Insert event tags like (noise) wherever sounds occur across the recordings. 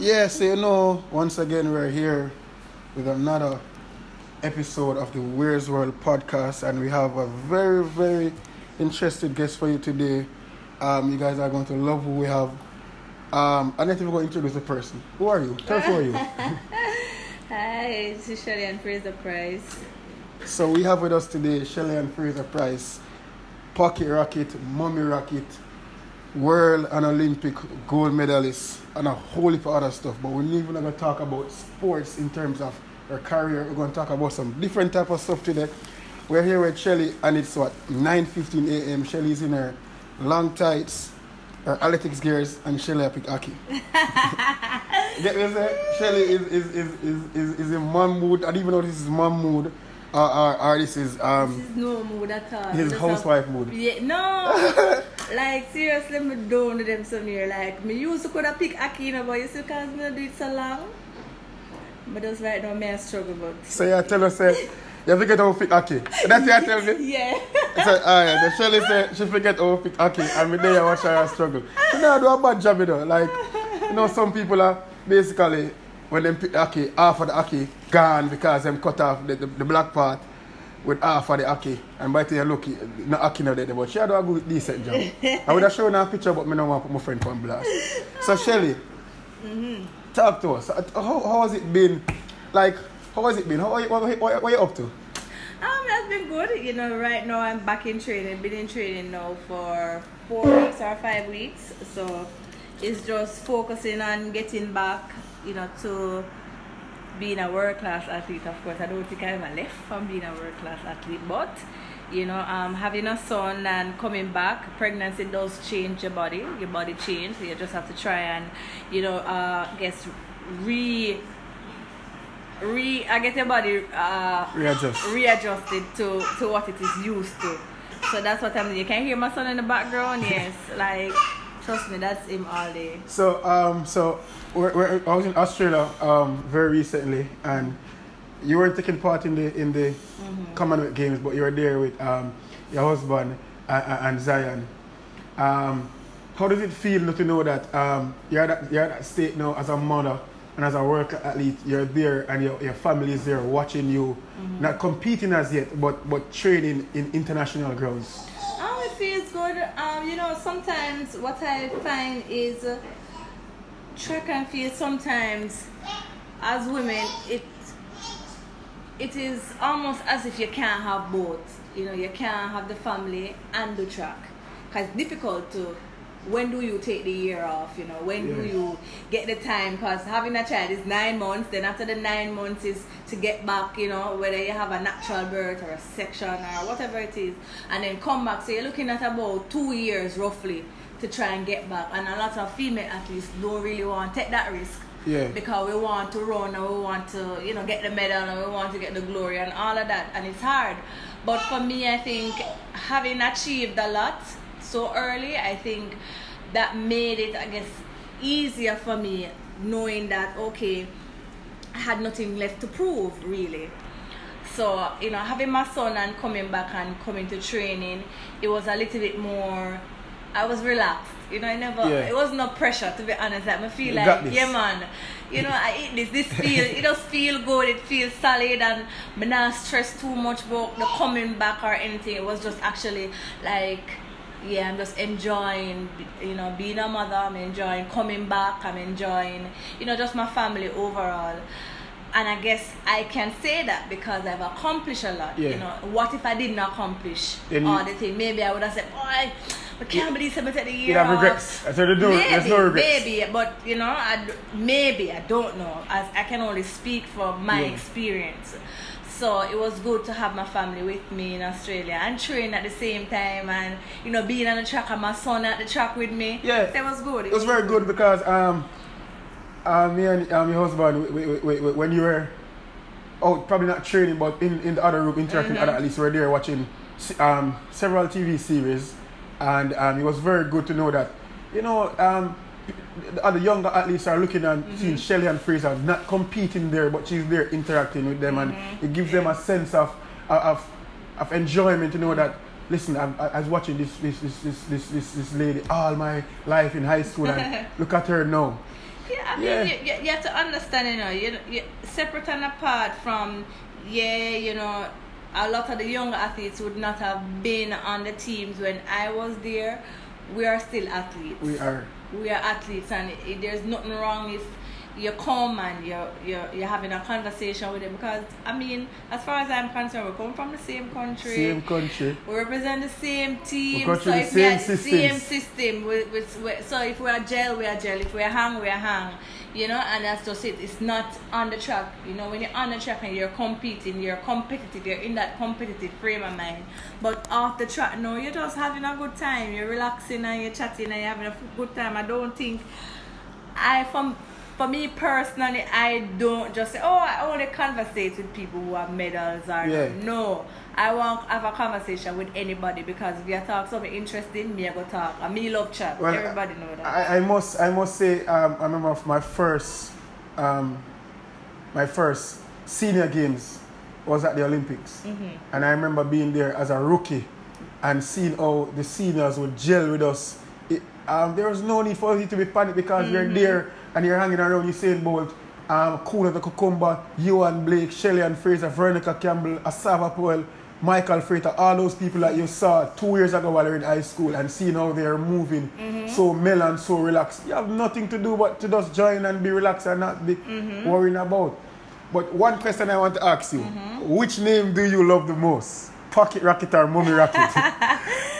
Yes, so you know, once again we're here with another episode of the Where's World podcast, and we have a very, very interested guest for you today. Um, you guys are going to love who we have. Um, I need to go introduce the person. Who are you? Tell us who are you. (laughs) Hi, this is Shelly-Ann Fraser-Pryce. So we have with us today Shelly-Ann Fraser-Pryce, pocket rocket, mummy rocket, world and Olympic gold medalists, and a whole heap of other stuff. But we're not even going to talk about sports in terms of her career. We're going to talk about some different type of stuff today. We're here with Shelly, and it's what 9:15 a.m. Shelly's in her long tights, her athletics gears, and Shelly a pick hockey. (laughs) Get me say? Shelly is is, is, is, is is in mom mood. I don't even know if this is mom mood or this is This um is no mood at all. his housewife a- mood. Yeah, no. (laughs) like seriously, me down to them some year. Like me used to could have pick Aki, know, but you see, cause me do it so long. But just right now, me I struggle, but So you tell us say you forget how to pick hockey. That's what you tell me. (laughs) yeah. So alright, the Shelly say she forget how to pick hockey and me there watch her struggle. She know do a bad job you know. Like you know some people are basically when them pick hockey, half of the hockey gone because them cut off the, the, the black part with half of the hockey. And by the time you look, no hockey no there, but she do a good decent job. (laughs) I would have shown her a picture, but me no want to put my friend on blast. So (laughs) Shelly, talk to us. How, how has it been? Like, how has it been? How are you, what, what, what are you up to? Um, that's been good. You know, right now I'm back in training. Been in training now for four weeks or five weeks. So it's just focusing on getting back, you know, to being a world class athlete. Of course, I don't think I ever left from being a world class athlete, but you know, um, having a son and coming back, pregnancy does change your body. Your body changes. So you just have to try and, you know, uh, guess re re I get your body uh Readjust. readjusted to to what it is used to. So that's what I'm doing. You can hear my son in the background, yes. (laughs) Like trust me, that's him all day. So, um, so we're, we're, I was in Australia um, very recently, and you weren't taking part in the in the Commonwealth Games, but you were there with um, your husband and, and Zyon. Um, how does it feel not to know that um, you're at that, you're at that state now as a mother and as a worker athlete? You're there, and your, your family is there watching you, not competing as yet, but but training in international grounds. Oh, it feels good. Um, you know, sometimes what I find is uh, track and field. Sometimes, as women, it it is almost as if you can't have both. You know, you can't have the family and the track. Cause it's difficult to. When do you take the year off? You know, when do you get the time? Cause having a child is nine months. Then after the nine months is to get back. You know, whether you have a natural birth or a section or whatever it is, and then come back. So you're looking at about two years roughly to try and get back. And a lot of female athletes don't really want to take that risk Yeah. because we want to run and we want to you know get the medal and we want to get the glory and all of that and it's hard but for me i think having achieved a lot so early i think that made it i guess easier for me knowing that okay i had nothing left to prove really so you know having my son and coming back and coming to training it was a little bit more i was relaxed. You know i never Yeah. it was no pressure to be honest. Like, i feel You like yeah man. You know i eat this. This feel it does feel good. It feels solid and me not stress too much about the coming back or anything. It was just actually like yeah i'm just enjoying you know being a mother. I'm enjoying coming back. I'm enjoying you know just my family overall. And I guess I can say that because I've accomplished a lot. Yeah. You know, what if I didn't accomplish Then all the thing? Maybe I would have said, "Boy, I can't believe somebody take the year You have off." regrets. I said no, maybe, there's no regrets. maybe, but you know, I maybe I don't know. As I can only speak from my Yeah. experience. So it was good to have my family with me in Australia and train at the same time, and you know, being on the track and my son at the track with me. Yeah. that was good. It was very good because um, uh, me and um, your husband, we, we, we, when you were out, probably not training, but in, in the other room interacting with Mhm. other athletes, we were there watching um, several TV series, and um, it was very good to know that, you know, um, the younger athletes are looking and seeing Shelly-Ann Fraser not competing there, but she's there interacting with them, and it gives them a sense of of, of enjoyment to know that. Listen, I'm, I I was watching this this, this this this this this lady all my life in high school, and (laughs) look at her now. Yeah. I Yeah. mean, you, you, you have to understand, you know, you, you separate and apart from, yeah, you know, a lot of the younger athletes would not have been on the teams when I was there. We are still athletes. We are. we are athletes and there's nothing wrong if you come and you're, you're you're having a conversation with them because I mean as far as I'm concerned we come from the same country. Same country. we represent the same team go through the if we same are- same system we, we, we- so if we are gel we are gel. If we are hang we are hang you know and that's just it. It's not on the track. You know when you're on the track and you're competing you're competitive you're in that competitive frame of mind. But off the track no you're just having a good time. You're relaxing and you're chatting and you're having a good time. I don't think I from for me personally, I don't just say, oh, I only conversate with people who have medals or Yeah. no. I want have a conversation with anybody because if you talk something interesting, me I go talk. And me love chat. Well, Everybody know that. I, I must I must say um, I remember my first um, my first senior games was at the Olympics, Mm-hmm. and I remember being there as a rookie and seeing how the seniors would gel with us. It, um, there was no need for you to be panicked because Mm-hmm. you're there and you're hanging around Usain Bolt, um, Cool as the Cucumber, Yohan Blake, Shelly-Ann Fraser, Veronica Campbell, Asafa Powell, Michael Frater, all those people that you saw two years ago while you were in high school and seeing how they're moving Mm-hmm. so mellow and so relaxed. You have nothing to do but to just join and be relaxed and not be Mm-hmm. worrying about. But one question I want to ask you Mm-hmm. which name do you love the most? Pocket Rocket or Mummy Rocket? (laughs)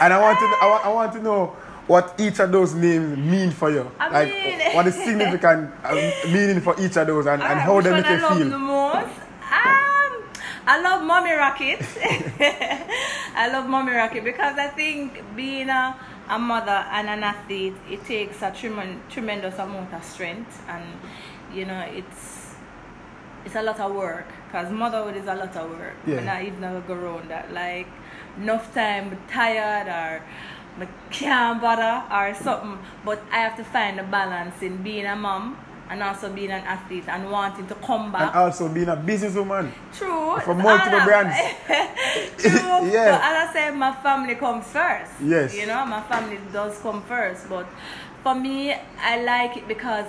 and I want, to, I, want, I want to know what each of those names mean for you. I like, mean- what is significant uh, meaning for each of those and, and how they make you feel. the most? Um, I love Mommy Rocket. (laughs) I love Mommy Rocket because I think being a, a mother and an athlete, it takes a tremen- tremendous amount of strength, and you know it's it's a lot of work. Cause motherhood is a lot of work. Yeah. And I even go around that. Like enough time, I'm tired or I can't bother or something. But I have to find a balance in being a mom and also being an athlete and wanting to come And back. also being a businesswoman. True. For multiple all brands. (laughs) (laughs) True. Yeah. But as I said, my family comes first. Yes. You know, my family does come first. But for me, I like it because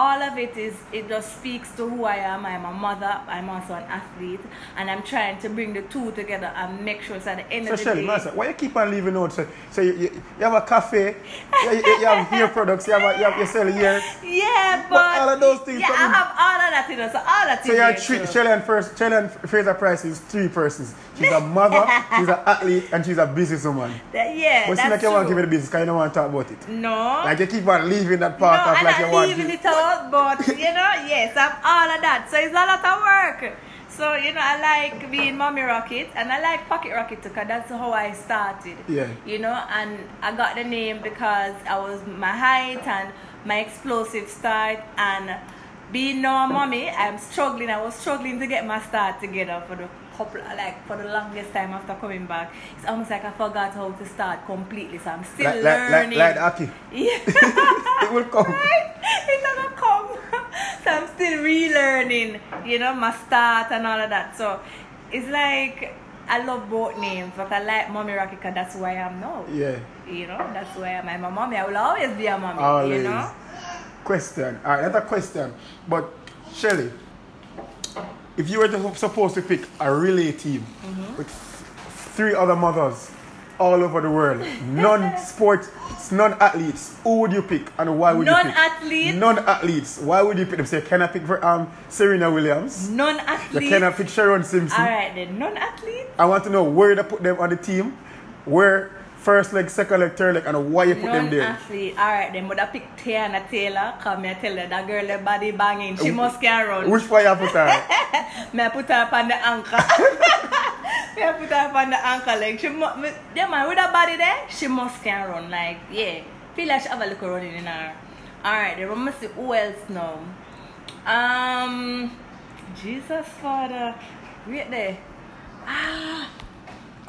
all of it is it just speaks to who I am. I'm a mother. I'm also an athlete, and I'm trying to bring the two together and make sure it's at the end So of the Shelly, day. master, why you keep on leaving out? So, so you, you, you have a cafe, you, you, have hair products, you have a, you, have, you sell hair. Yeah, but, But all of those things Yeah, I have all of that, you know. So all that. So you're three, too. Shelly and first, Shelly and Fraser Price is three persons. She's a mother, (laughs) she's an athlete, and she's a businesswoman. That- yeah, But that's like you want to true. give it a business because you don't want to talk about it. No. Like you keep on leaving that No, part off I'm like you want leaving to. it out, but you know, yes, I'm all of that. So it's a lot of work. So you know, I like being mommy rocket and I like pocket rocket too, cause that's how I started. Yeah. You know, and I got the name because I was my height and my explosive start and being now a mommy, I'm struggling. I was struggling to get my start together for the couple, like for the longest time after coming back. It's almost like I forgot how to start completely. So I'm still Like, like, like, learning. like the Aki. Yeah. (laughs) It will come. right? It's gonna come. So I'm still relearning, you know, my start and all of that. So it's like I love both names, but I like Mommy Rocky because that's who I am now. Yeah. You know, that's who I am. I'm a mommy. I will always be a mommy. Always. You know? Question. All right, that's a question. But Shelly, if you were to, supposed to pick a relay team Mm-hmm. with three other mothers all over the world, non-sports, (laughs) non-athletes, who would you pick and why would you pick? Non-athletes? Non-athletes. Why would you pick them? Say, can I pick for um Serena Williams? Non athletes. Can I pick Sherone Simpson. All right, then Non athletes. I want to know where to put them on the team, where first leg, second leg, third leg, and why you put them there. Non-athlete. All right, then. But I pick Teyana Taylor. Come here, tell her that girl, her body banging. She must can run. Which way you put her? (laughs) Me I put her up on the anchor. (laughs) me I put her up on the anchor like she must. Me, yeah man, with her body there, she must can run. Like yeah, feel like she have a little running in her. All right, then we must see who else now. Um, Jesus Father, wait there. Ah.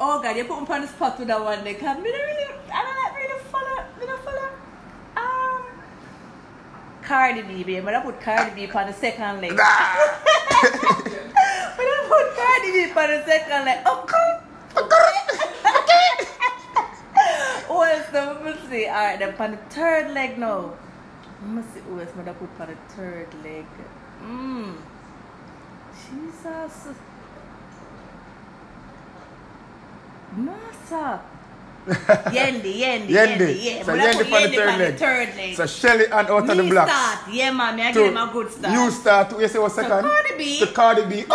Oh God, you put me on the spot with that one. Cause me don't really, I don't like really follow, me don't follow. Um, Cardi B, babe. But I put Cardi B on the second leg. But (laughs) I put Cardi B on the second leg. Okay. Okay. okay. who else do we see? Alright, then on the third leg now. I must see who else mother put for the third leg. Mmm. Jesus. No, sir. (laughs) Yendi, Yendi, Yendi, Yendi. yeah. So Yendi for the Yendi third for leg. third leg. So Shelly and out of the Me blocks. start. Yeah, man. Me I To- give him a good start. You start to you say what second? Cardi B. To Cardi B. (laughs)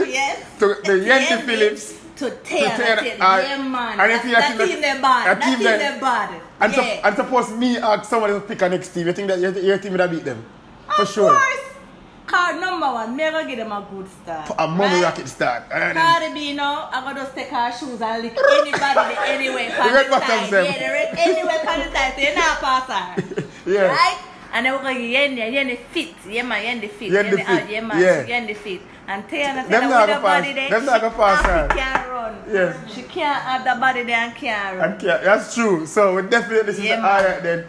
Yes. To the Yendi Phillips. To Taylor. Taylor, Taylor. yeah, man. and if you that team they bad. that team team they- they bad. And, yeah. sup- and suppose me ask someone to pick a next team, you think that your, your team would have beat them? For of sure. course. Card number one. Me gonna give them a good start. A money right? rocket start. And Cardi B now, I gonna just take her shoes and lick anybody the anyway The (laughs) red the side. them. Yeah, the red anyway pan the side. So you not pass her. (laughs) yeah. Right? And then we're going to Yendi, Yendi fit. Yeah, man, Yendi fit. Yendi Yendi out, fit, yeah, man. yeah. Yendi fit. And tell her not with the pass- body there. them not gonna pass she can't run. Yes. She can't have the body there and can't run. And yeah, that's true. So we definitely see Yeah, the man. alright then.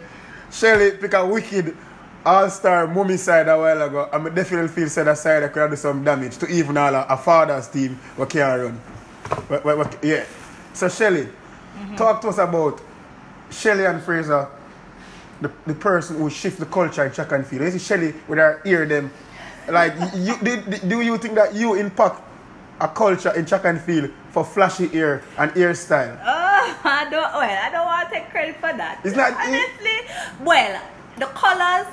Shelly pick a wicked all-star mummy side a while ago. And I definitely feel said that side could do some damage to even all a, a father's team we can't run. But, but, yeah. So Shelly, Mm-hmm. talk to us about Shelly-Ann Fraser, the, the person who shift the culture in track and field. You see Shelly with her ear them. Like you, do, do you think that you impact a culture in track and field for flashy ear and hairstyle? (laughs) Oh, I don't, well, I don't want to take credit for that. It's not- Honestly, well, the colors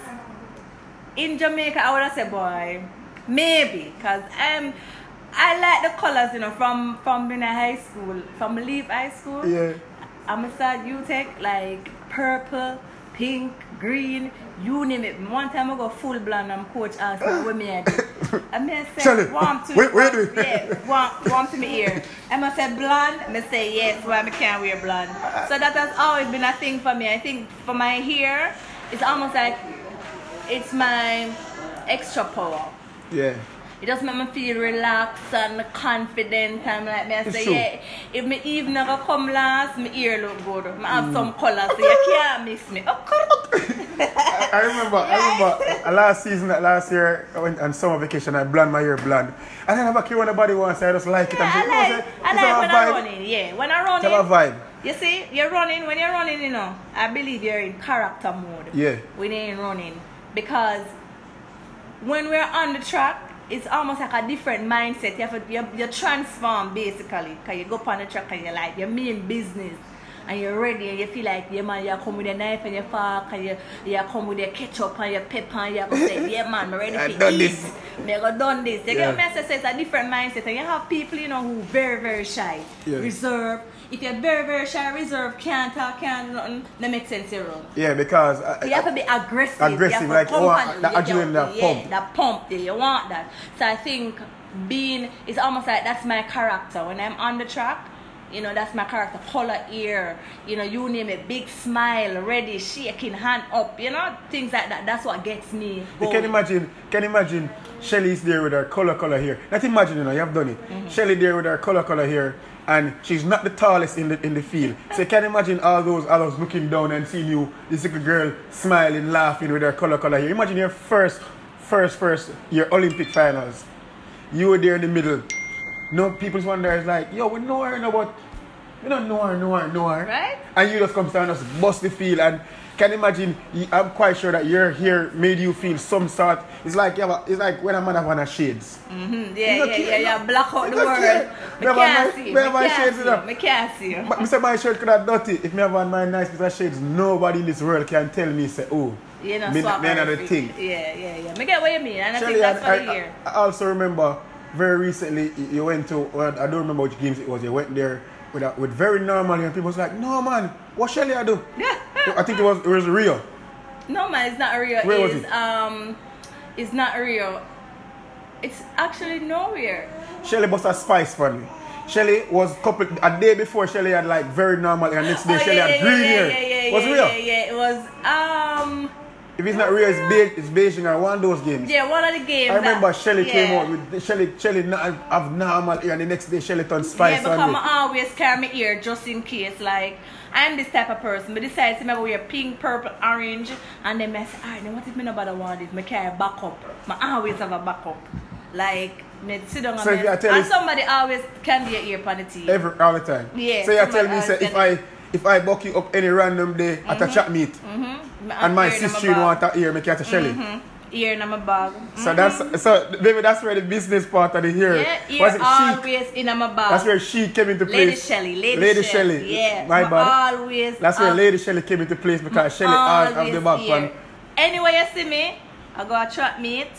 in Jamaica, I would have said, boy, maybe, because um, I like the colors, you know, from from being in high school, from leave high school. Yeah. I'm gonna start you take like purple, pink, green, you name it. One time I go full blonde and coach asked me what me I do. (laughs) I may Shelly, say warm to (laughs) wait- wait, wait. yeah, warm, warm to my ear. I must say blonde, I say yes, why I can't wear blonde. So that has always been a thing for me. I think for my hair, it's almost like it's my extra power. Yeah. It just make me feel relaxed and confident and like me I It's say, true. yeah, if my evening go come last, my ear look good. I Mm. have some colour so you can't miss me. Of course. (laughs) I remember, I remember last season, last year, I went on summer vacation, I blonde my hair blonde. And I never care what nobody wants, I just like it. Yeah, I say, like, "Oh, I like when I'm running. Yeah, when I'm It's a running. vibe. You see, you're running, when you're running, you know, I believe you're in character mode. Yeah. When you're running. Because when we're on the track, it's almost like a different mindset. You have to, you, you transform basically. Because you go up on the track and you're like, you mean business. And you're ready and you feel like, yeah man, you come with a knife and your fork and you, you come with your ketchup and your pepper and you go say, yeah man, I'm ready (laughs) I to done eat. this. Me go done this. You Yeah. get me? So it's a different mindset. And you have people, you know, who very, very shy, Yeah. reserved. If you're very, very shy, reserved, can't talk, can't nothing, that makes sense you. Yeah, because I, You have to be aggressive. Aggressive, have like, oh, that. You- adrenaline, that yeah, pump. That pump, yeah, you want that. So I think being, it's almost like that's my character. When I'm on the track, you know, that's my character. Color ear, you know, you name it. Big smile, ready, shaking, hand up, you know, things like that. That's what gets me you can imagine, can imagine Shelly's there with her color color hair. Not imagine, you know, you have done it. Mm-hmm. Shelly there with her color color hair, and she's not the tallest in the in the field. So you can imagine all those others looking down and seeing you, this little girl smiling, laughing with her color color hair. Imagine your first, first, first your Olympic finals. You were there in the middle. No people's wonder is like, yo, we know her, no, we don't know her, know her, know her. Right? And you just come down and just bust the field and can imagine I'm quite sure that your hair made you feel some sort it's like you have a, it's like when a man have on a shades. Mm, You yeah, yeah, yeah, yeah. no. Block out You the world. Me can't see me you. have Me my can't shades see. Me can't see you. Me say my shirt could have dirty. If me have on my nice piece of shades, nobody in this world can tell me say, oh, You know, me, swap me another thing. Yeah, yeah, yeah. Me get what you mean, and I think that's I, for I- year. I also remember very recently you- you went to I don't remember which games it was. You went there with a, with very normal and people was like, no man, what Shelly I do? (laughs) I think it was it was Rio. No man, it's not real. Where was it? um, it's not real. It's actually nowhere. Shelly bust a spice for me. Shelly was couple a day before Shelly had like very normal and next day Oh, Shelly yeah, had yeah, green yeah, hair. yeah, yeah, was yeah, Rio? yeah, yeah. It was um, If it's not real, it's Beijing, it's Beijing or one of those games. yeah, one of the games. I remember Shelly yeah. came out with Shelly Shelly not have, normal hair and the next day Shelly turned Yeah, spice because on me. I always carry my ear just in case. Like, I'm this type of person. But decide to make wear pink, purple, orange, and then I say, alright, then what if me nobody want this? Me carry backup. I always have a backup. Like, me sit down So and, are and somebody always can be your ear the TV. Every all the time. Yeah, So you tell me say if I if I buck you up any random day at a Mm-hmm. chat meet, And my sister want to hear me catch a Shelly. Mm-hmm. Ear in my bag. So that's so maybe that's where the business part of the here. Yeah, ear Was it always in my bag. That's where she came into place. Lady Shelly, Lady, Lady Shelly. Yeah, My bad. Always. That's where up- Lady Shelly came into place because Shelly out of the back here. Anyway, you see me, I go a trap meet,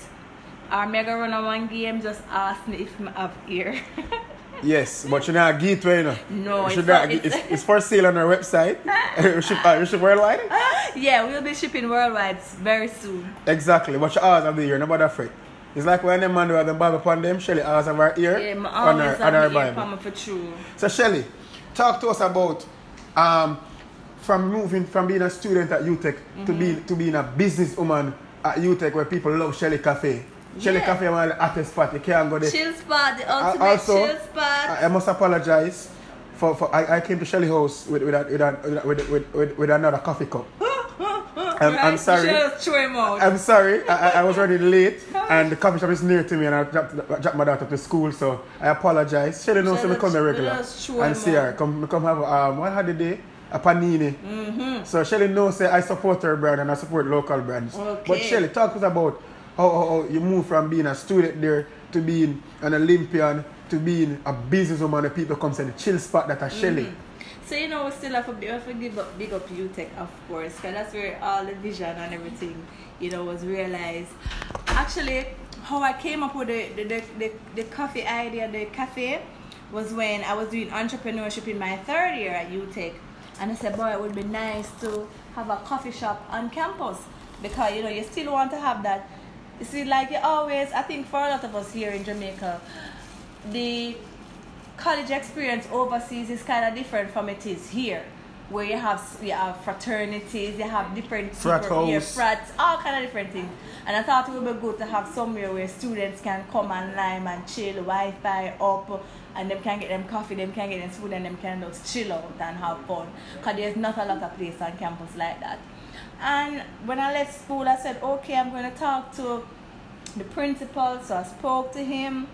or me go run on one game, just ask me if I have ear. (laughs) Yes, but you it away, you know. No, it's not- not- it's- it's, it's for sale on our website. (laughs) (laughs) we ship, uh, we ship worldwide. (laughs) yeah, we'll be shipping worldwide very soon. Exactly, but you always have the ear, nobody afraid. It's like when them man do have them Bible upon them, Shelly always have her ear Yeah, on her, on have her the ear Bible. for true. So Shelly, talk to us about um, from moving from being a student at UTech Mm-hmm. to being to being a businesswoman at UTech where people love Shelly Cafe. Shelly Yeah. Cafe is one of the hottest spot. You can't go there. Chill spot, the Uh, ultimate also, chill spot. I, I must apologize for, for I, I came to Shelly House with with, a, with, a, with, with, with, with another coffee cup. (laughs) I'm, I'm sorry. I'm sorry. I, I- was running late, (laughs) and the coffee shop is near to me, and I dropped, dropped my daughter to school, so I apologize. Shelly knows so me come here regular and see her. Come, come have um, what had the day? A panini. Mm-hmm. So Shelly knows say I support her brand and I support local brands. But Shelly, talk to us about how, how, how you move from being a student there to being an Olympian to being a businesswoman. And people come to the chill spot that are mm. Shelly. So you know we still have to, we have to give up, big up UTech of course, because that's where all the vision and everything, you know, was realized. Actually, how I came up with the the, the, the, the coffee idea, the cafe, was when I was doing entrepreneurship in my third year at UTech, and I said, boy, it would be nice to have a coffee shop on campus because you know you still want to have that. You see, like you always, I think for a lot of us here in Jamaica, the college experience overseas is kind of different from it is here where you have you have fraternities you have different Frat yeah, frats all kind of different things. And i thought it would be good to have somewhere where students can come online and chill wi-fi up and them can get them coffee them can get them food and them can just chill out and have fun. Because there's not a lot of place on campus like that and when i left school i said okay i'm going to talk to the principal, so I spoke to him.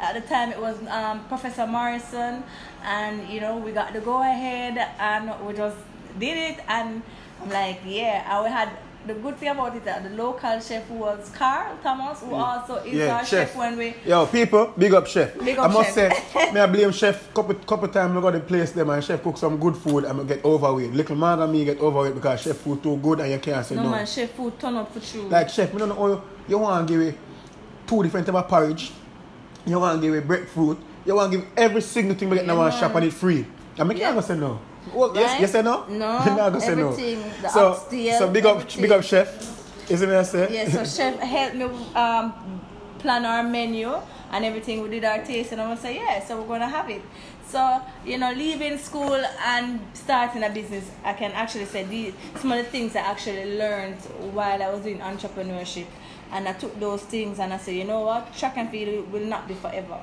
At the time, it was um, Professor Morrison, and you know, we got the go ahead, and we just did it. And I'm like, yeah, I had the good thing about it that the local chef who was Carl Thomas, who also is Yeah, our chef. chef when we. Yo, people, big up chef. Big up I must chef. say, (laughs) me I blame chef. Couple couple times I got the place them and chef cook some good food and I get overweight. Little man and me get overweight because chef food too good and you can't say No, no. man, chef food turn up for true. Like chef, me don't know you, you want to give me two different type of porridge. You want to give me breadfruit. You want to give every single thing we get in Yeah, our shop and it free. And me Yeah. can't go say no. Well, yes, Right? yes (laughs) say no? No, Me not go say no. So, upstairs, so big up, everything. big up chef. Is it I say? Yeah, so (laughs) chef helped me um, plan our menu and everything. We did our taste, and I was say, yeah, so we're gonna have it. So you know, leaving school and starting a business, I can actually say these some of the things I actually learned while I was doing entrepreneurship, and I took those things and I said, you know what, track and field will not be forever.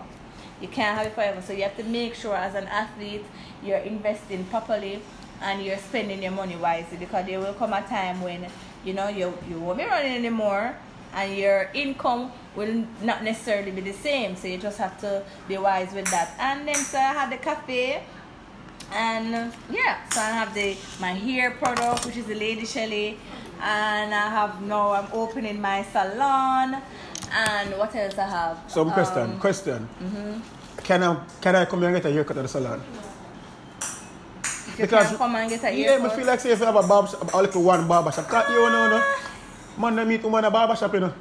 You can't have it forever, so you have to make sure as an athlete you're investing properly and you're spending your money wisely because there will come a time when you know you you won't be running anymore and your income will not necessarily be the same. So you just have to be wise with that. And then so i had the cafe and yeah so i have the my hair product which is the lady shelly and i have now i'm opening my salon and what else i have Some question, Um, question. mhm. Can I can I come and get a haircut at the salon? you Because- can come and get a haircut. Yeah, I feel like say if you have a barber shop, a little one barber shop, can't you know, no? Man, they meet woman a barber shop, you know.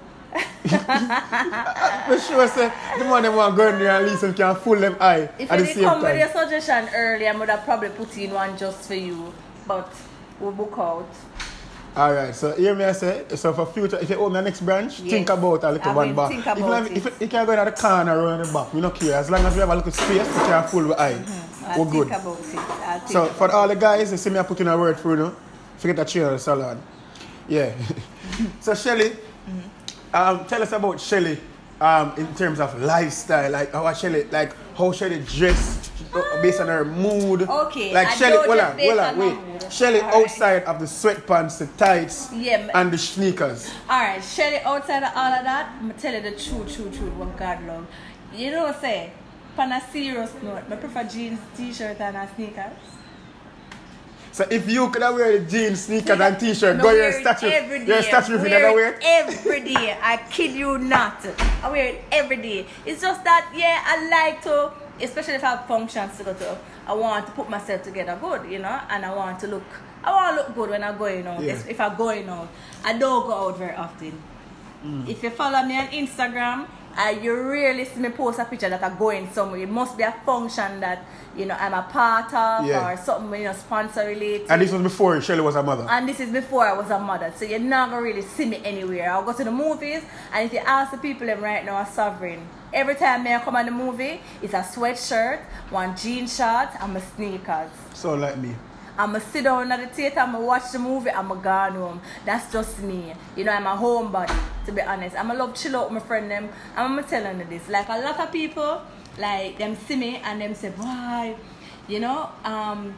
(laughs) For sure, say the man them want go in there and listen can fool them eye If at you the did same come with time. your suggestion earlier, I would have probably put in one just for you. But we'll book out. All right, so hear me I say, so for future, if you own the next branch, Yes. think about a little I one think if, you about have- if you- you can go in the corner or in the back, we don't care. As long as we have a little space, we can fool with eye. Mm-hmm. We're good. about it. Think So for all the guys, you see me I put in a word for you, know, forget that chair salon. Yeah. (laughs) so Shelly, um, tell us about Shelly um, in terms of lifestyle, like how Shelly, like how Shelly dress based on her mood. Okay, Like I Shelly, hold on, hold on wait. Shelly All right. outside of the sweatpants, the tights, Yeah, and the sneakers. Alright, Shelly, outside of all of that, I'ma tell you the truth, truth, truth, what God love. You know what I say? On a serious note, I prefer jeans, t-shirt, and a sneakers. So if you could have wear the jeans, sneakers, and t-shirt, No, go your statue, every day. your statue Wear wear it. every day. I kid you not. I wear it every day. It's just that yeah, I like to, especially if I have functions to go to. I want to put myself together good, you know, and I want to look. I want to look good when I'm going out. Yeah. If- I'm going out, I don't go out very often. Mm. If you follow me on Instagram, uh, you rarely see me post a picture that I'm going somewhere. It must be a function that you know I'm a part of Yeah. or something you know sponsor related. And this was before Shelly was a mother. And this is before I was a mother, so you're not gonna really see me anywhere. I'll go to the movies, and if you ask the people them right now are sovereign. Every time me I come on the movie, it's a sweatshirt, one jean short, and my sneakers. So like me. I'ma sit down at the theater, I'ma watch the movie, I'ma gone home. That's just me. You know, I'm a homebody, to be honest. I'ma love chill out with my friend them. I'ma telling you this. Like a lot of people, like them see me and them say, why, you know, um,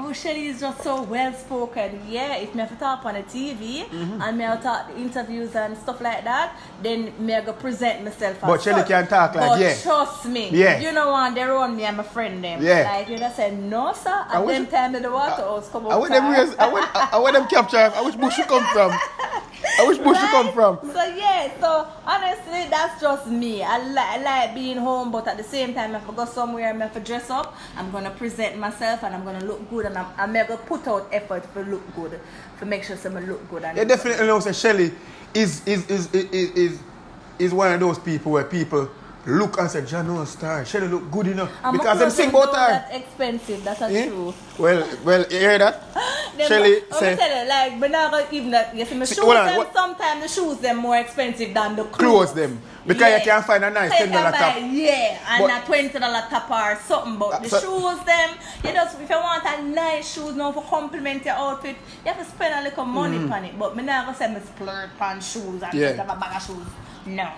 oh Shelly is just so well spoken. Yeah, if me have to talk on the TV Mm-hmm. and me have to talk interviews and stuff like that, then me I go present myself as But Shelly can talk like, but yeah. trust me, Yeah. you know want they run me and my friend them. Yeah. Like you just say, no sir, I at wish- them time that the water house come I want them I want, I, I want them capture. I wish Bush you come from. (laughs) (laughs) I wish Bush you come from. So yeah, so honestly, that's just me. I like I like being home, but at the same time, if I go somewhere, and I have to dress up. I'm gonna present myself, and I'm gonna look good, and I'm, I'm gonna put out effort to look good, to make sure someone look good. And You definitely know that Shelly is is is is is is one of those people where people look and say, Jano star, Shelly look good enough. I'm because them sing about her. That's expensive. That's Yeah? true. Well, well, you hear that? (laughs) Them- Shelly I'm say, tell you, like, but now even that, you see, my shoes on, them, sometimes the shoes them more expensive than the clothes. clothes them. Because you can't find a nice $10 can top. Yeah, and But- a twenty dollar top or something. But the so- shoes them, you just if you want a nice shoes now for complement your outfit, you have to spend a little money on it. But me not gonna say me splurge on shoes and Mm-hmm. Yeah. just have a bag of shoes. No.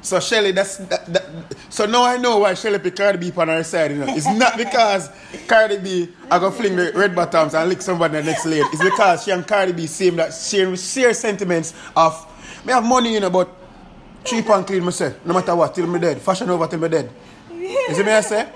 So Shelly, that's that, that, so now I know why Shelly pick Cardi B on her side. You know, it's not because Cardi B I go fling the red bottoms and lick somebody the next lane. It's because she and Cardi B same that share share sentiments of me have money, you know, but cheap and clean myself, no matter what, till me dead. Fashion over till me dead. You see me I say?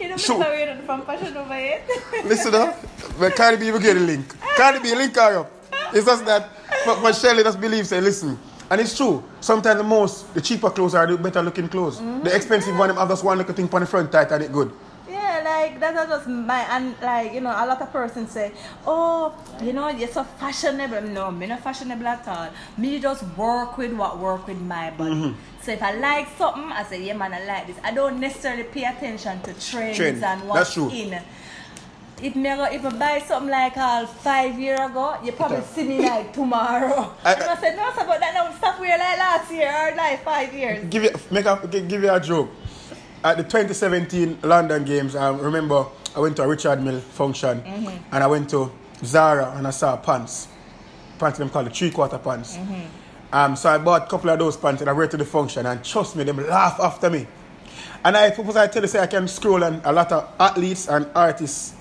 You know, Shoot. wearing from fashion over it. Listen up. But Cardi B will get a link. Cardi B link her up. It's just that but, but Shelly just believes say listen. And it's true. Sometimes the most the cheaper clothes are the better looking clothes. The expensive one them have just one little thing on the front tight and it good. Yeah, like that's just my and like you know a lot of persons say, oh, you know you're so fashionable. No, me not fashionable at all. Me just work with what work with my body. Mm-hmm. So if I like something, I say yeah man I like this. I don't necessarily pay attention to trends Trend. and what's in. If me go, if I buy something like all five year ago, you probably see me like tomorrow. I- and I said no, sir, but that now stuff wear like last year or like five years. Give you make a gi- give you a joke. At the 2017 London Games, I remember I went to a Richard Mille function mm-hmm. and I went to Zara and I saw pants. Pants them called the three quarter pants. Mm-hmm. Um, so I bought a couple of those pants and I went to the function and trust me, them laugh after me. And I suppose I tell you say I can scroll and a lot of athletes and artists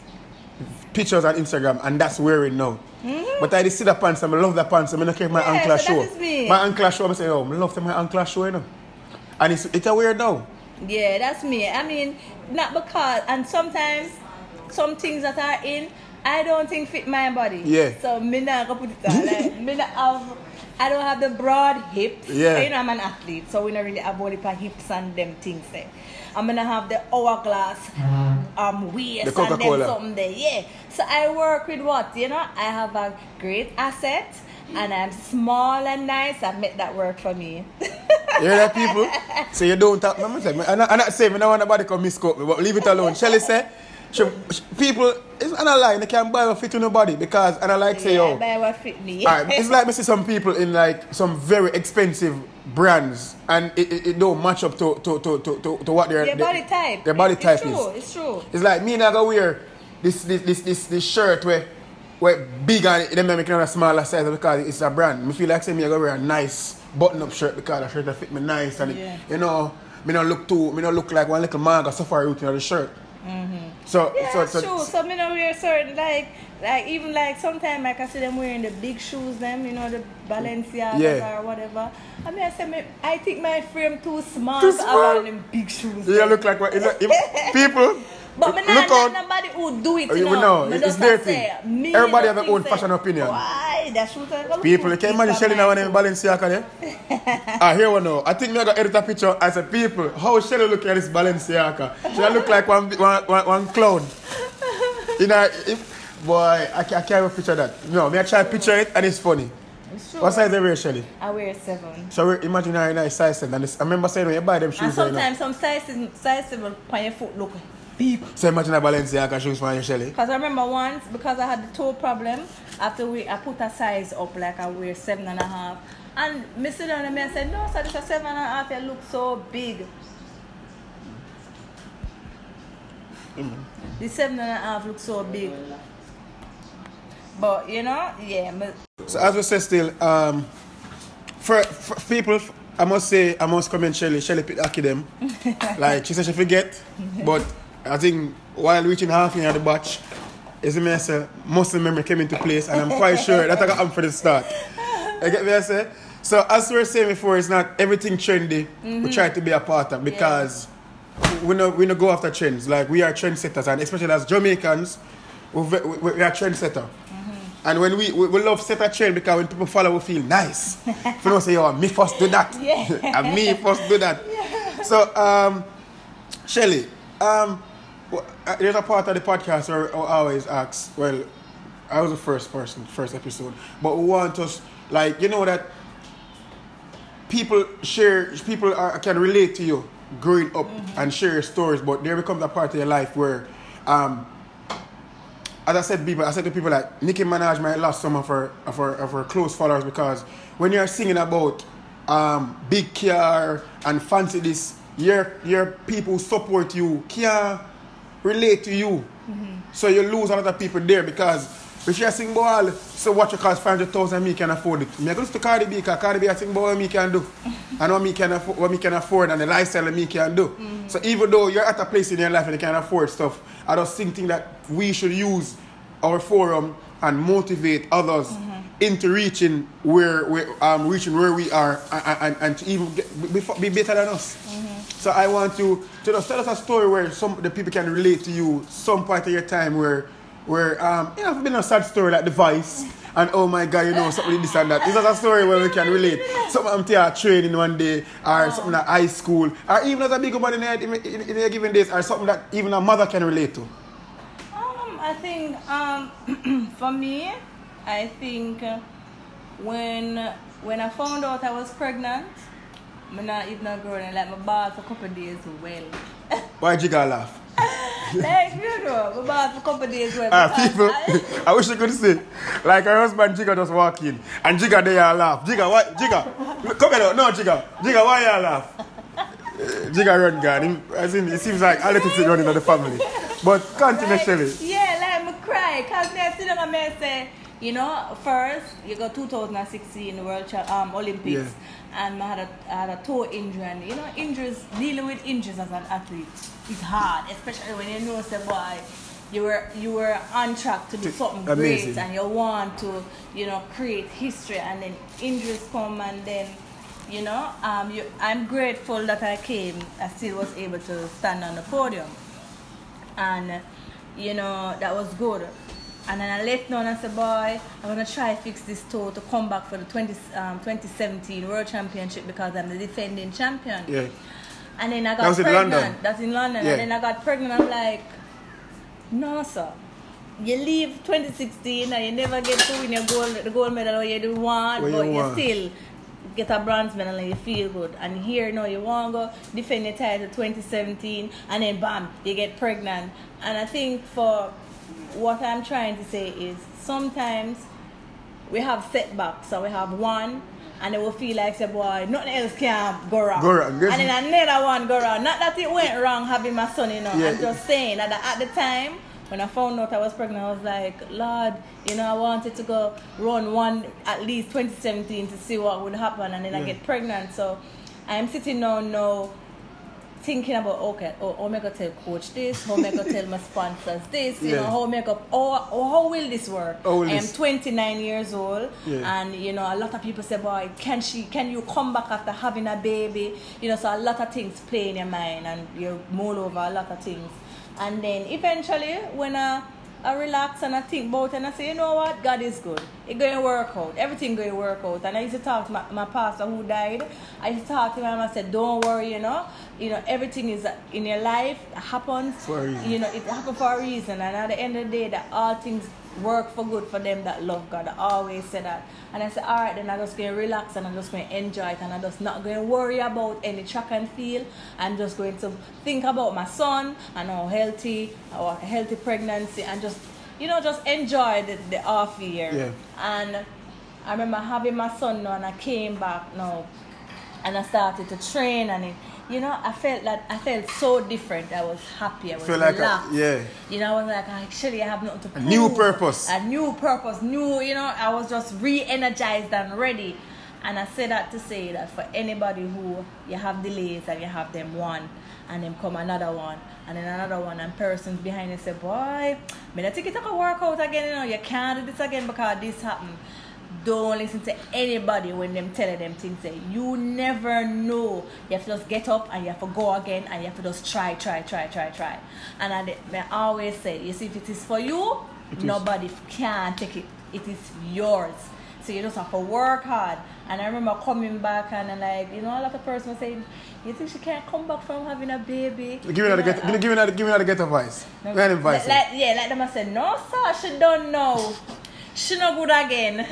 pictures on Instagram and that's wearing now. But I just see the pants and I love the pants and I don't care my Mm-hmm. Yeah, ankle so show. that is me. My ankle show, I say, oh, I love my ankle show, you know. And it's, it's a weird now. Yeah, that's me. I mean, not because, and sometimes some things that are in, I don't think fit my body. Yeah. So me not gonna put it on. Like (laughs) me not have, I don't have the broad hips. Yeah. You know, I'm an athlete, so we don't really have only for hips and them things there. I'm gonna have the hourglass, um, waist The and then Coca-Cola. something there. Yeah. So I work with what you know. I have a great asset. And I'm small and nice. I make that work for me. You hear that, people? So you don't talk. I'm not saying, I'm not, I'm not saying, I don't want nobody come misquote me, but leave it alone. Shelly say, she, she- people, it's not a lie, they can't buy what fit to nobody because, and I like say, yeah, yo, buy what fit me. Alright, it's like me see some people in like some very expensive brands and it, it, it don't match up to, to, to, to, to, to what they're Their they- body type. Their body It's type true, is. It's true. It's like me not gonna wear this this this this, this shirt where where big and them make it on a smaller size because it's a brand. Me feel like say me I gonna wear a nice button up shirt because the shirt that fit me nice and Yeah. it, you know me not look too me not look like one little man manga safari route in the shirt. Mm-hmm. So Yeah, so that's so true. So me not wear certain like like even like sometimes I can see them wearing the big shoes them, you know, the Balenciaga Yeah. or whatever. I mean I say me, I think my frame too small Too small? them big shoes. you look like what you if- (laughs) people But me Look not out. nobody who do it. Oh, You know. know, it's just their thing. say, me Everybody have their own fashion opinion. Why? That's I go People, you can imagine Shelly now when. Balenciaga there. (laughs) ah, here we know. I think me I got edit a picture. I said, people, how Shelly look at this Balenciaga? She look like one, one, one, one clown. You know, if, boy, I, I can't even picture that. No, me I try to picture it and it's funny. What size they wear, Shelly? I wear a seven. So imagine in a size 7. And this, I remember saying when you buy them shoes, And sometimes some sizes, sizes will on your foot look big. so imagine a Balenciaga shoes for you, Shelly. Because I remember once, because I had the toe problem, after we, I put a size up, like I wear seven and a half. And Mr. sit down and I said, no, sir, this is seven and a half, you look so big. Mm. The seven and a half looks so big. But, you know, yeah, So as we say still, um, for, for people, I must say, I must commend Shelly. Shelly Aki them. (laughs) like she said she forget, but I think while reaching half in the batch, is the me say muscle memory came into place, and I'm quite sure that I got up for the start. You get me I say? So as we were saying before, it's not everything trendy. We try to be a part of because we know we know go after trends. Like we are trendsetters, and especially as Jamaicans, we, we, we are trendsetter. And when we, we we love set a trend because when people follow, we feel nice. if you don't say, "Oh, me first do that," Yeah. (laughs) and me first do that. So, um, Shelly, um, uh, there's a part of the podcast where I always ask. Well, I was the first person, first episode, but we want us like you know that people share people are, can relate to you growing up and share stories but there becomes a part of your life where um as I said people I said to people like Nicki Minaj might lost some of her of her of her close followers because when you're singing about um big car and fancy this your your people support you can't relate to you. So you lose a lot of people there because if you sing ball, so what you cost 500,000 me can afford it. Me I go to Cardi B because Cardi B I sing ball me can do. and what me can, afford, what me can afford and the lifestyle me can do. Mm. So even though you're at a place in your life and you can afford stuff, I just think that we should use our forum and motivate others mm-hmm. into reaching where, where um, reaching where we are and, and, and to even get, be, be better than us. Mm-hmm. So I want you to just tell us a story where some the people can relate to you, some part of your time where where um you know it's been a sad story like the voice and oh my god, you know, something like this and that. This is a story where we can relate. Something I'm there training one day, or something at high school, or even as a big woman in a, in, in, in a given days, or something that even a mother can relate to. Um, I think um, (clears throat) for me, I think uh, when when I found out I was pregnant, I'm not even a girl and like my ball for a couple of days well. Why Jigga laugh? Like you know, my ball for a couple days well. Ah, people, I- (laughs) I wish you could see. Like her husband Jigga just walk in, and Jigga there and laugh. Jigga, why? Jigga, come here, no Jigga. Jigga, why you laugh? Uh, Jigga run gone. As in, it seems like a little thing running in the family. But continue, like, Shelly. Yeah, like me cry. Cause me I sit down and me say, you know, first you got 2016 World um, Olympics, Yeah. And I had a I had a toe injury, and you know, injuries dealing with injuries as an athlete is hard, especially when you know, say, boy. You were you were on track to do something amazing. great, and you want to you know create history, and then injuries come, and then you know um, you, I'm grateful that I came. I still was able to stand on the podium and you know that was good. And then I left now and I said, boy, I'm gonna try fix this toe to come back for the 20, um, 2017 World Championship because I'm the defending champion. Yeah. And then I got That was in pregnant. London? That's in London. Yeah. And then I got pregnant. I'm like, no, sir. You leave 2016 and you never get to win your gold, the gold medal or you do want, but you, want. still get a bronze medal and you feel good. And here, no, you want to go defend your title 2017 and then bam, you get pregnant. And I think for what I'm trying to say is sometimes we have setbacks. So we have one, and it will feel like, say, boy, nothing else can go wrong. Go wrong. And then another one go wrong. Not that it went wrong having my son, you know. Yeah. I'm just saying that at the time, when I found out I was pregnant, I was like, Lord, you know, I wanted to go run one at least 2017 to see what would happen, and then I get pregnant. So I'm sitting down now thinking about okay, oh, how am I gonna tell coach this? How am I gonna tell my (laughs) sponsors this? You Yeah. know, how am I gonna, how, how will this work? How I am this- 29 years old, and you know, a lot of people say, boy, can she, can you come back after having a baby? You know, so a lot of things play in your mind, and you mull over a lot of things. And then eventually, when I, I relax and I think about it and I say, you know what, God is good. It's going to work out. Everything going to work out. And I used to talk to my, my pastor who died. I used to talk to him and I said, don't worry, you know. You know, everything is in your life happens. For a reason. You know, it happened for a reason. And at the end of the day, that all things work for good for them that love God. I always say that. And I said, all right, then I'm just going to relax and I'm just going to enjoy it. And I'm just not going to worry about any track and field. I'm just going to think about my son and how healthy, our healthy pregnancy, and just, you know, just enjoy the, the off year. Yeah. And I remember having my son now and I came back now and I started to train and it, you know, I felt that I felt so different. I was happy. I was Feel like a- yeah. You know, I was like, actually, I have nothing to A new purpose. A new purpose. New, you know, I was just re-energized and ready. And I say that to say that for anybody who you have delays and you have them one and then come another one and then another one and persons behind you say, boy, me not think it can work out again, you know, you can't do this again because this happened. Don't listen to anybody when them telling them things. Say you never know. You have to just get up and you have to go again and you have to just try, try, try, try, try. And I, me always say, you see, if it is for you, It is. nobody can take it. It is yours. So you just have to work hard. And I remember coming back and I'm like, you know, a lot of person was saying, you think she can't come back from having a baby? Give me know, get. I- Give me another. Give me another get advice. no, advice. Like, like- yeah, like them I said, no sir, she don't know. She no good again. (laughs)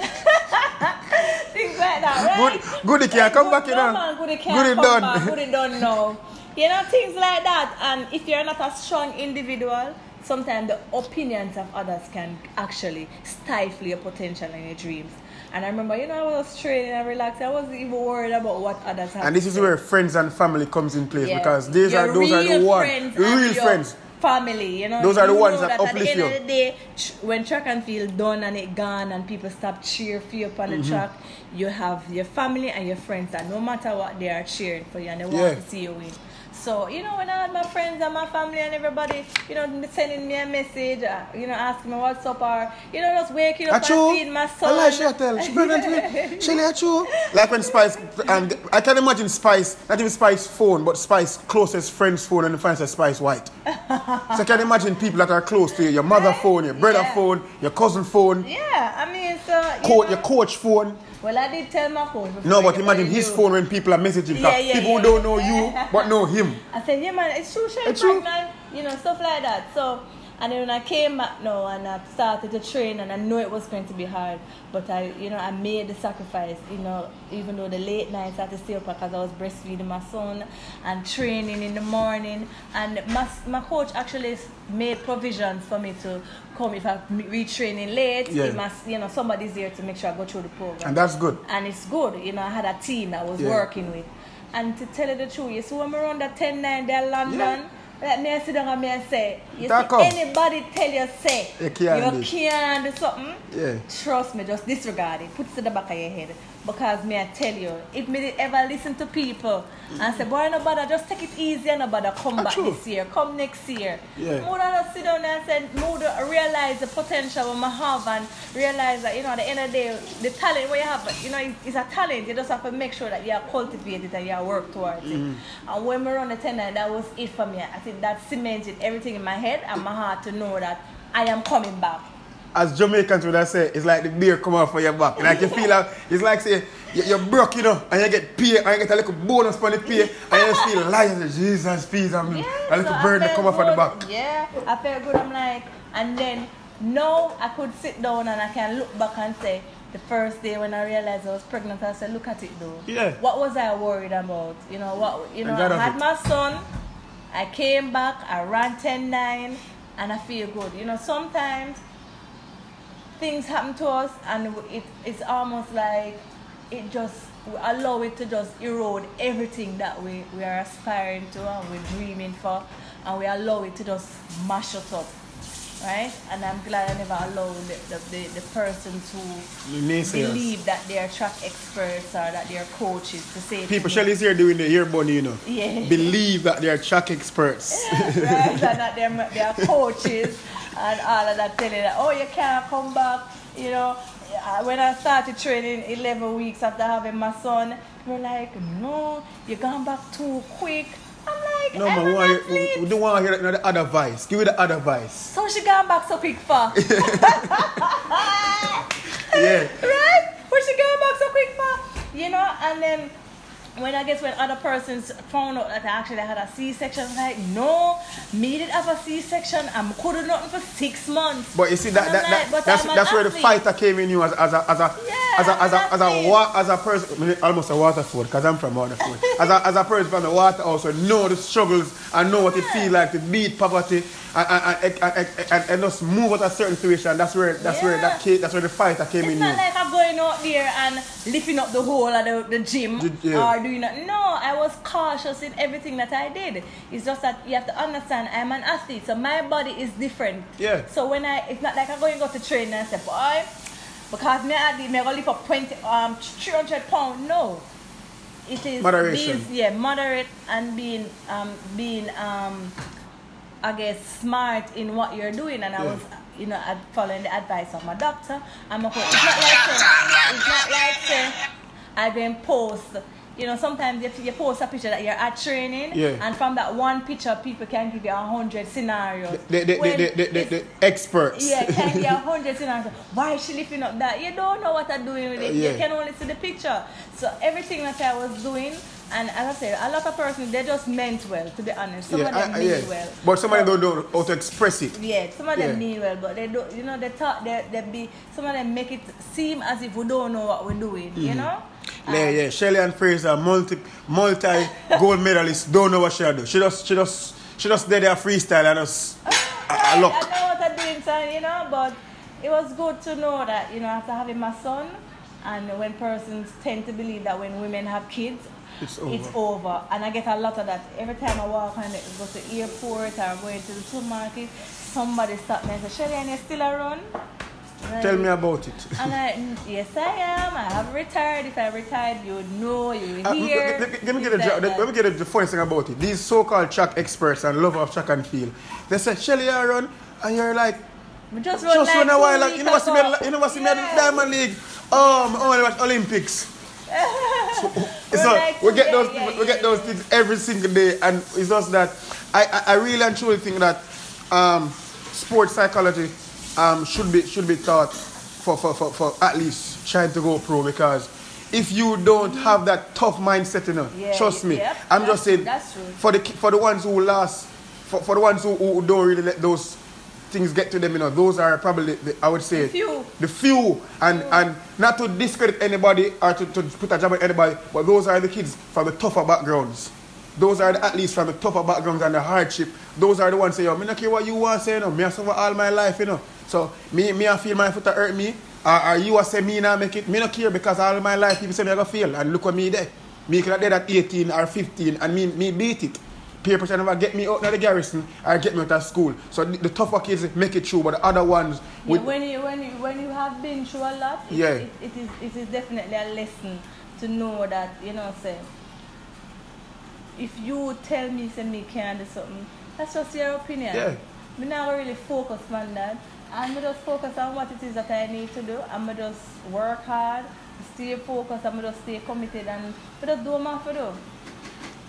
Things like that, right? Good- goody can't come back, you no know. Man, goody can't Goody come done. back. Goody don't know. You know, things like that. And if you're not a strong individual, sometimes the opinions of others can actually stifle your potential and your dreams. And I remember, you know, I was training and relaxed. I wasn't even worried about what others have And this is where friends and family comes in place Yeah. because these Your are those are the ones, real friends. Family, you know. Those are the ones know that at the uplift end you. of the day, when track and field done and it gone and people stop cheer for you upon Mm-hmm. the track, you have your family and your friends that no matter what they are cheering for you and they want Yeah. to see you win. So, you know, when I had my friends and my family and everybody, you know, sending me a message, uh, you know, asking me what's up or, you know, just waking up and Achoo. seeing my I son. like she tell. She (laughs) pregnant with Shelly Achoo. Like when Spice and I can imagine Spice, not even Spice phone, but Spice closest friend's phone and finds a Spice white. so I can imagine people that are close to you, your mother Right? phone, your brother Yeah. phone, your cousin phone, Yeah, I mean, so. You co- know, your coach phone. well, I did tell my phone. No, but imagine his knew. phone when people are messaging. Yeah, yeah, people yeah. who don't know you but know him. I said, yeah, man, it's true, she's pregnant, you know, stuff like that. So, and then when I came back now and I started to train, and I knew it was going to be hard, but I, you know, I made the sacrifice, you know, even though the late nights I had to stay up because I was breastfeeding my son and training in the morning. And my, my coach actually made provisions for me to come if I'm retraining late. Yeah. It must, you know, somebody's there to make sure I go through the program And that's good. and it's good. You know, I had a team I was Yeah. working with. And to tell you the truth, you see when we run that 10 9 there London, let me sit down and me say, you That see anybody tell you say You can't do. can't do something, Yeah. trust me, just disregard it. Put it to the back of your head. Because me I tell you, if me ever listen to people and say, boy no bother, just take it easy and no bother come Ah, back true. this year, come next year. Yeah. More than just sit down and say, more to realize the potential we have and realize that, you know, at the end of the day, the talent we have, you know, it's, it's a talent. You just have to make sure that you are cultivated and you are work towards Mm-hmm. it. And when we run the 10 that was it for me. I think that cemented everything in my head and my heart to know that I am coming back. As Jamaicans would have said, it's like the beer come off for your back. Like you feel like it's like say you- you're broke, you know, and you get pay and you get a little bonus for the pay, and you feel (laughs) say, Jesus, please, I'm Yeah, a little so I burden come off at the back. Yeah, I feel good. I'm like, and then now I could sit down and I can look back and say, the first day when I realized I was pregnant, I said, look at it though. Yeah. What was I worried about? You know what? You know, got I had it. my son. I came back. I ran 10-9, and I feel good. You know, sometimes things happen to us and it, it's almost like it just we allow it to just erode everything that we, we are aspiring to and we're dreaming for and we allow it to just mash it up right and i'm glad i never allowed the, the, the, the persons who believe that they're track experts or that they're coaches to say People, me, Shelly's here doing the ear bunny, you know. Yeah. Believe that they're track experts. (laughs) right? and that they're, they're coaches (laughs) and all of that telling that, oh, you can't come back. You know, Uh, when I started training 11 weeks after having my son, they're like, no, you gone back too quick. I'm like, No, man, we, want hear, we, we don't want to hear the other voice. Give me the other voice. So she gone back so quick for? (laughs) (laughs) Yeah. right? Where she going back so quick for? You know, and then when I guess when other persons found out that I actually had a C-section, I was like, no, me did have a C-section. I'm could have nothing for six months. But you see that, that, like, that that's that's where the fighter came in you as, as a as a Yeah, as a as a I'm as a, wa- as a person almost a Waterhouse because I'm from Waterhouse as a as a person from the water also know the struggles and know what it (laughs) feels like to beat poverty and and, and, and, just move out a certain situation that's where that's where that came, that's where the fighter came It's in not you. like I'm going out there and lifting up the whole of the, the gym or doing that. No, I was cautious in everything that I did. It's just that you have to understand I'm an athlete, so my body is different. Yeah. So when I, it's not like I'm going to go to train and say, boy, because me athlete, me going to lift up 20, um, 300 pounds. No. It is Moderation. being, yeah, moderate and being, um, being, um, I guess, smart in what you're doing. And I Yeah. was, you know, ad- following the advice of my doctor. I'm a coach. It's not like, say, it's not like, say, I then post. You know, sometimes you, you post a picture that you're at training, Yeah. and from that one picture, people can give you a hundred scenarios. The, the, the, When the, the, the, the experts. yeah, can be a (laughs) hundred scenarios. Why is she lifting up that? You don't know what I'm doing with it. Yeah. You can only see the picture. So everything that I was doing, and as I said, a lot of persons they just meant well. To be honest, some yeah, of them I- mean yeah. well. But somebody But- don't know how to express it. yeah, some of them Yeah. mean well, but they don't. You know, they talk. They, they be. Some of them make it seem as if we don't know what we're doing. You Mm-hmm. know. Yeah, yeah. Shelly-Ann Fraser, multi multi gold medalists, don't know what she do. She just she just she just did their freestyle and just Right, (laughs) I look. I know what I'm doing, son, you know, but it was good to know that, you know, after having my son, and when persons tend to believe that when women have kids, It's it's over. over. And I get a lot of that. Every time I walk and go to the airport or going to the supermarket, somebody stop me and say, Shelly, and you still around? Tell me about it. And I, (laughs) "Mm, yes, I am. I have retired. If I retired, you would know, you would Uh, hear. let, let- let me get a, like let me get a, the funny thing about it. These so-called track experts and lover of track and field, they say Shelly, you run, and you're like, We just run just like run a while. Like, you know what's ago. You know what's the Diamond League. Oh, I only watch Olympics. (laughs) We're so we get yeah, those yeah, we get those things every single day, and it's just that I, I, I really and truly think that um, sports psychology um, should be should be taught for, for, for, for at least trying to go pro because if you don't have that tough mindset, you know, Yeah, trust me, yep, I'm just saying true, that's true. for the for the ones who last for, for the ones who, who don't really let those things get to them, you know, those are probably the, I would say The few. the few and and not to discredit anybody or to, to put a job on anybody, but those are the kids from the tougher backgrounds. Those are the athletes from the tougher backgrounds and the hardship. Those are the ones say, yo, me not care what you want say, you oh, know. Me I suffer all my life, you know. So me me I feel my foot hurt me. Or, or you a say me not make it. Me not care because all my life people say me I go fail. And look at me there. Me could have dead at 18 or 15 and me me beat it. Peer pressure never get me out of the garrison or get me out of school. So the, the tougher kids make it through, but the other ones Yeah, when you when you when you have been through a lot, it, Yeah. it, it is it is definitely a lesson to know that you know say if you tell me say me can't do something, that's just your opinion. Yeah. Me not really focus on that. And me just focus on what it is that I need to do and me just work hard, stay focused and me just stay committed and me just do what I have to do.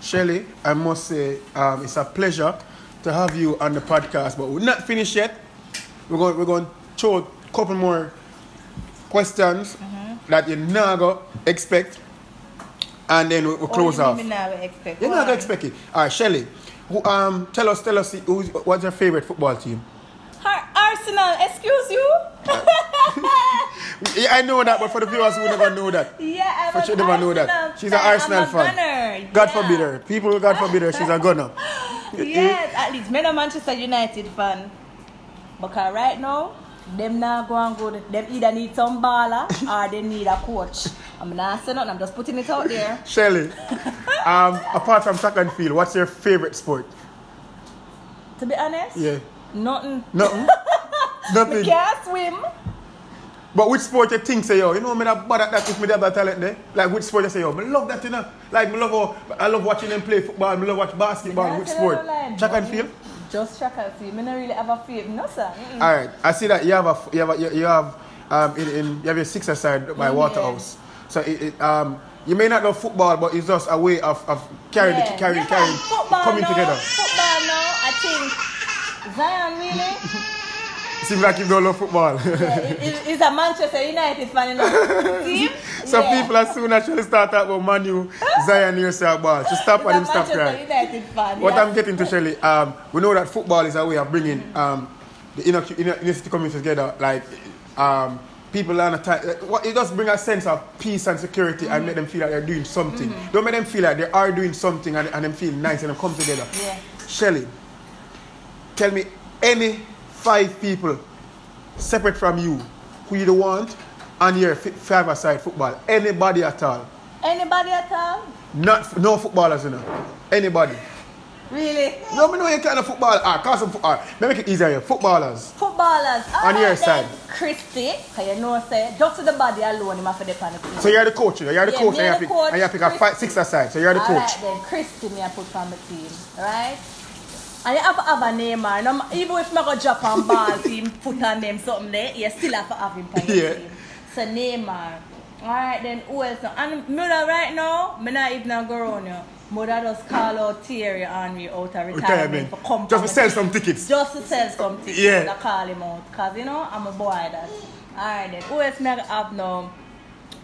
Shelly, I must say um, it's a pleasure to have you on the podcast, but we're not finished yet. We're going, we're going to throw a couple more questions Mm-hmm. that you're not going to expect, and then we'll, we'll close Or you off. mean Me expect. You're not going to expect it. All right, Shelly, who, um, tell us, tell us, who's, what's your favorite football team? Arsenal, excuse you? Yeah, (laughs) I know that, but for the viewers who never know that, Yeah, I'm For an sure never know that. She's an. Arsenal fan. gunner. God yeah. forbid her. People, God forbid her, she's a gunner. (laughs) Yes, at least me a Manchester United fan. Because right now, them not going good. Them either need some baller or they need a coach. I'm not saying nothing, I'm just putting it out there. (laughs) Shelly, um, apart from track and field, what's your favorite sport? To be honest, Yeah. nothing. Nothing. Nothing. can't swim. But which sport you think say yo? You know me not bad at that if me have that talent there. Like which sport you say yo? Me love that you know. Like me love how, I love watching them play football. Me love watch basketball. Which sport? you Track and field. Just track and field. Me not really have a favorite. No, sir. Mm-mm. All right. I see that you have a you have a, you, you have um in, in you have your six aside by Mm, Waterhouse. So it, it um you may not know football, but it's just a way of, of carrying, Yeah. the, carrying, Yeah, carrying, football coming now, together. Football now, I think Zyon really. (laughs) Seems like you don't love football. yeah, a Manchester United fan, you know. (laughs) Team. Some yeah. people as soon actually start talking about Manu, Zyon hears your ball. Just stop and him stop Manchester crying. United fan. What. I'm getting to Shelly, um, we know that football is a way of bringing um, the inner, inner, inner city community together. Like um, people are time, what it does bring a sense of peace and security and make them feel like they're doing something. Don't make them feel like they are doing something and, and them feel nice and them come together. Yeah. Shelly, tell me any five people separate from you who you don't want on your fi- five aside football. Anybody at all. Anybody at all? Not no footballers, you know. Anybody. Really? No, me know you kind of football. Ah, cause some football. Let me make it easier here. Footballers. Footballers. On your Alright side. then, Christy, cause you know say just the body alone, you have to depend on the team. So you're the coach, you know. You're the Yeah, coach, and you the pick, coach, and you pick a five, six aside. So you're the coach. Alright then, Christy me I put on the team, right? You have have a Neymar. No, ma- even if I go on ball, team put on them something there, you still have to have him on your Yeah. team. So Neymar. Alright then, who else? And know right now, me not even go around you. Mother just call out Thierry Henry out of retirement, Retirement. for come Just to sell some tickets. Just to sell some tickets. Yeah. I call him out. Cause you know, I'm a boy that. Alright then, who else me I have now?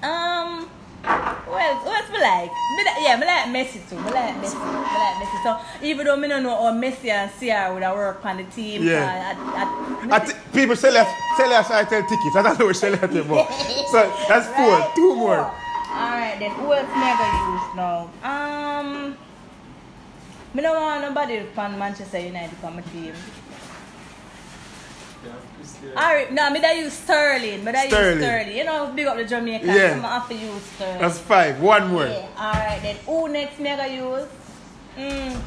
Um, who else? Who else me like? Me like yeah, me like Messi too. Me like Messi. Me like Messi. So even though me don't know how Messi and Thierry would have work on the team, Yeah. I, I, I t- people sell us, sell us, tell tickets. I don't know what sell us about. (laughs) So that's four. Right? Two more. Alright then, who else me gonna use now? Um, me don't want nobody from Manchester United on my team. Alright, no, me that use Sterling. Me that use Sterling. Sterling. You know, big up the Jamaican. Yeah. So I have to use Sterling. That's five. One more. Yeah, alright then. Who next me I use? Mm.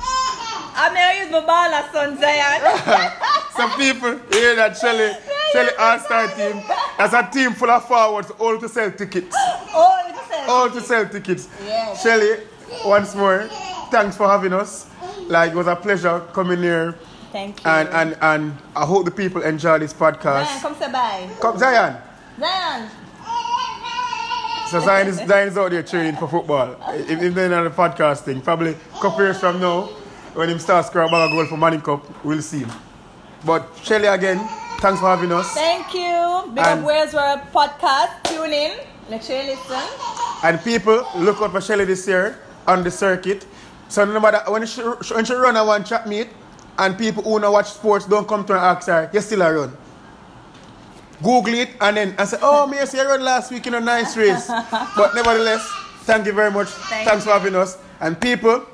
I'm gonna use my baller son Zyon. (laughs) Some people hear that Shelly, Shelly All Star team. That's a team full of forwards, all to sell tickets. you just said. All to sell tickets. Yeah. Shelly, once more, thanks for having us. Like it was a pleasure coming here. Thank you. And and and I hope the people enjoy this Zyon, podcast. come say bye. Come Zyon. Zyon. So Zyon is, Zyon is out there training for football. If, if they're on the podcast thing, probably a couple years from now, when him starts scoring a goal for Manning Cup, we'll see him. But Shelly again, thanks for having us. Thank you. Big And- up Where's Where podcast. Tune in. Make sure you listen. And people, look out for Shelly this year on the circuit. So no matter when she, when she run a one track meet, and people who know watch sports don't come to and ask her, you still a run. Google it and then and say, oh, me, you run last week in a nice race. but nevertheless, thank you very much. Thank Thanks for having us. And people,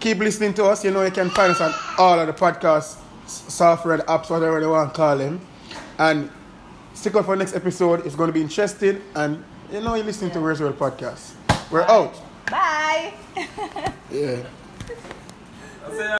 keep listening to us. You know, you can find us on all of the podcast s- software apps, whatever you want to call them. And stick out for next episode. It's going to be interesting. And you know, you're listening to Where's World Podcast. We're out. Bye. Yeah. (laughs)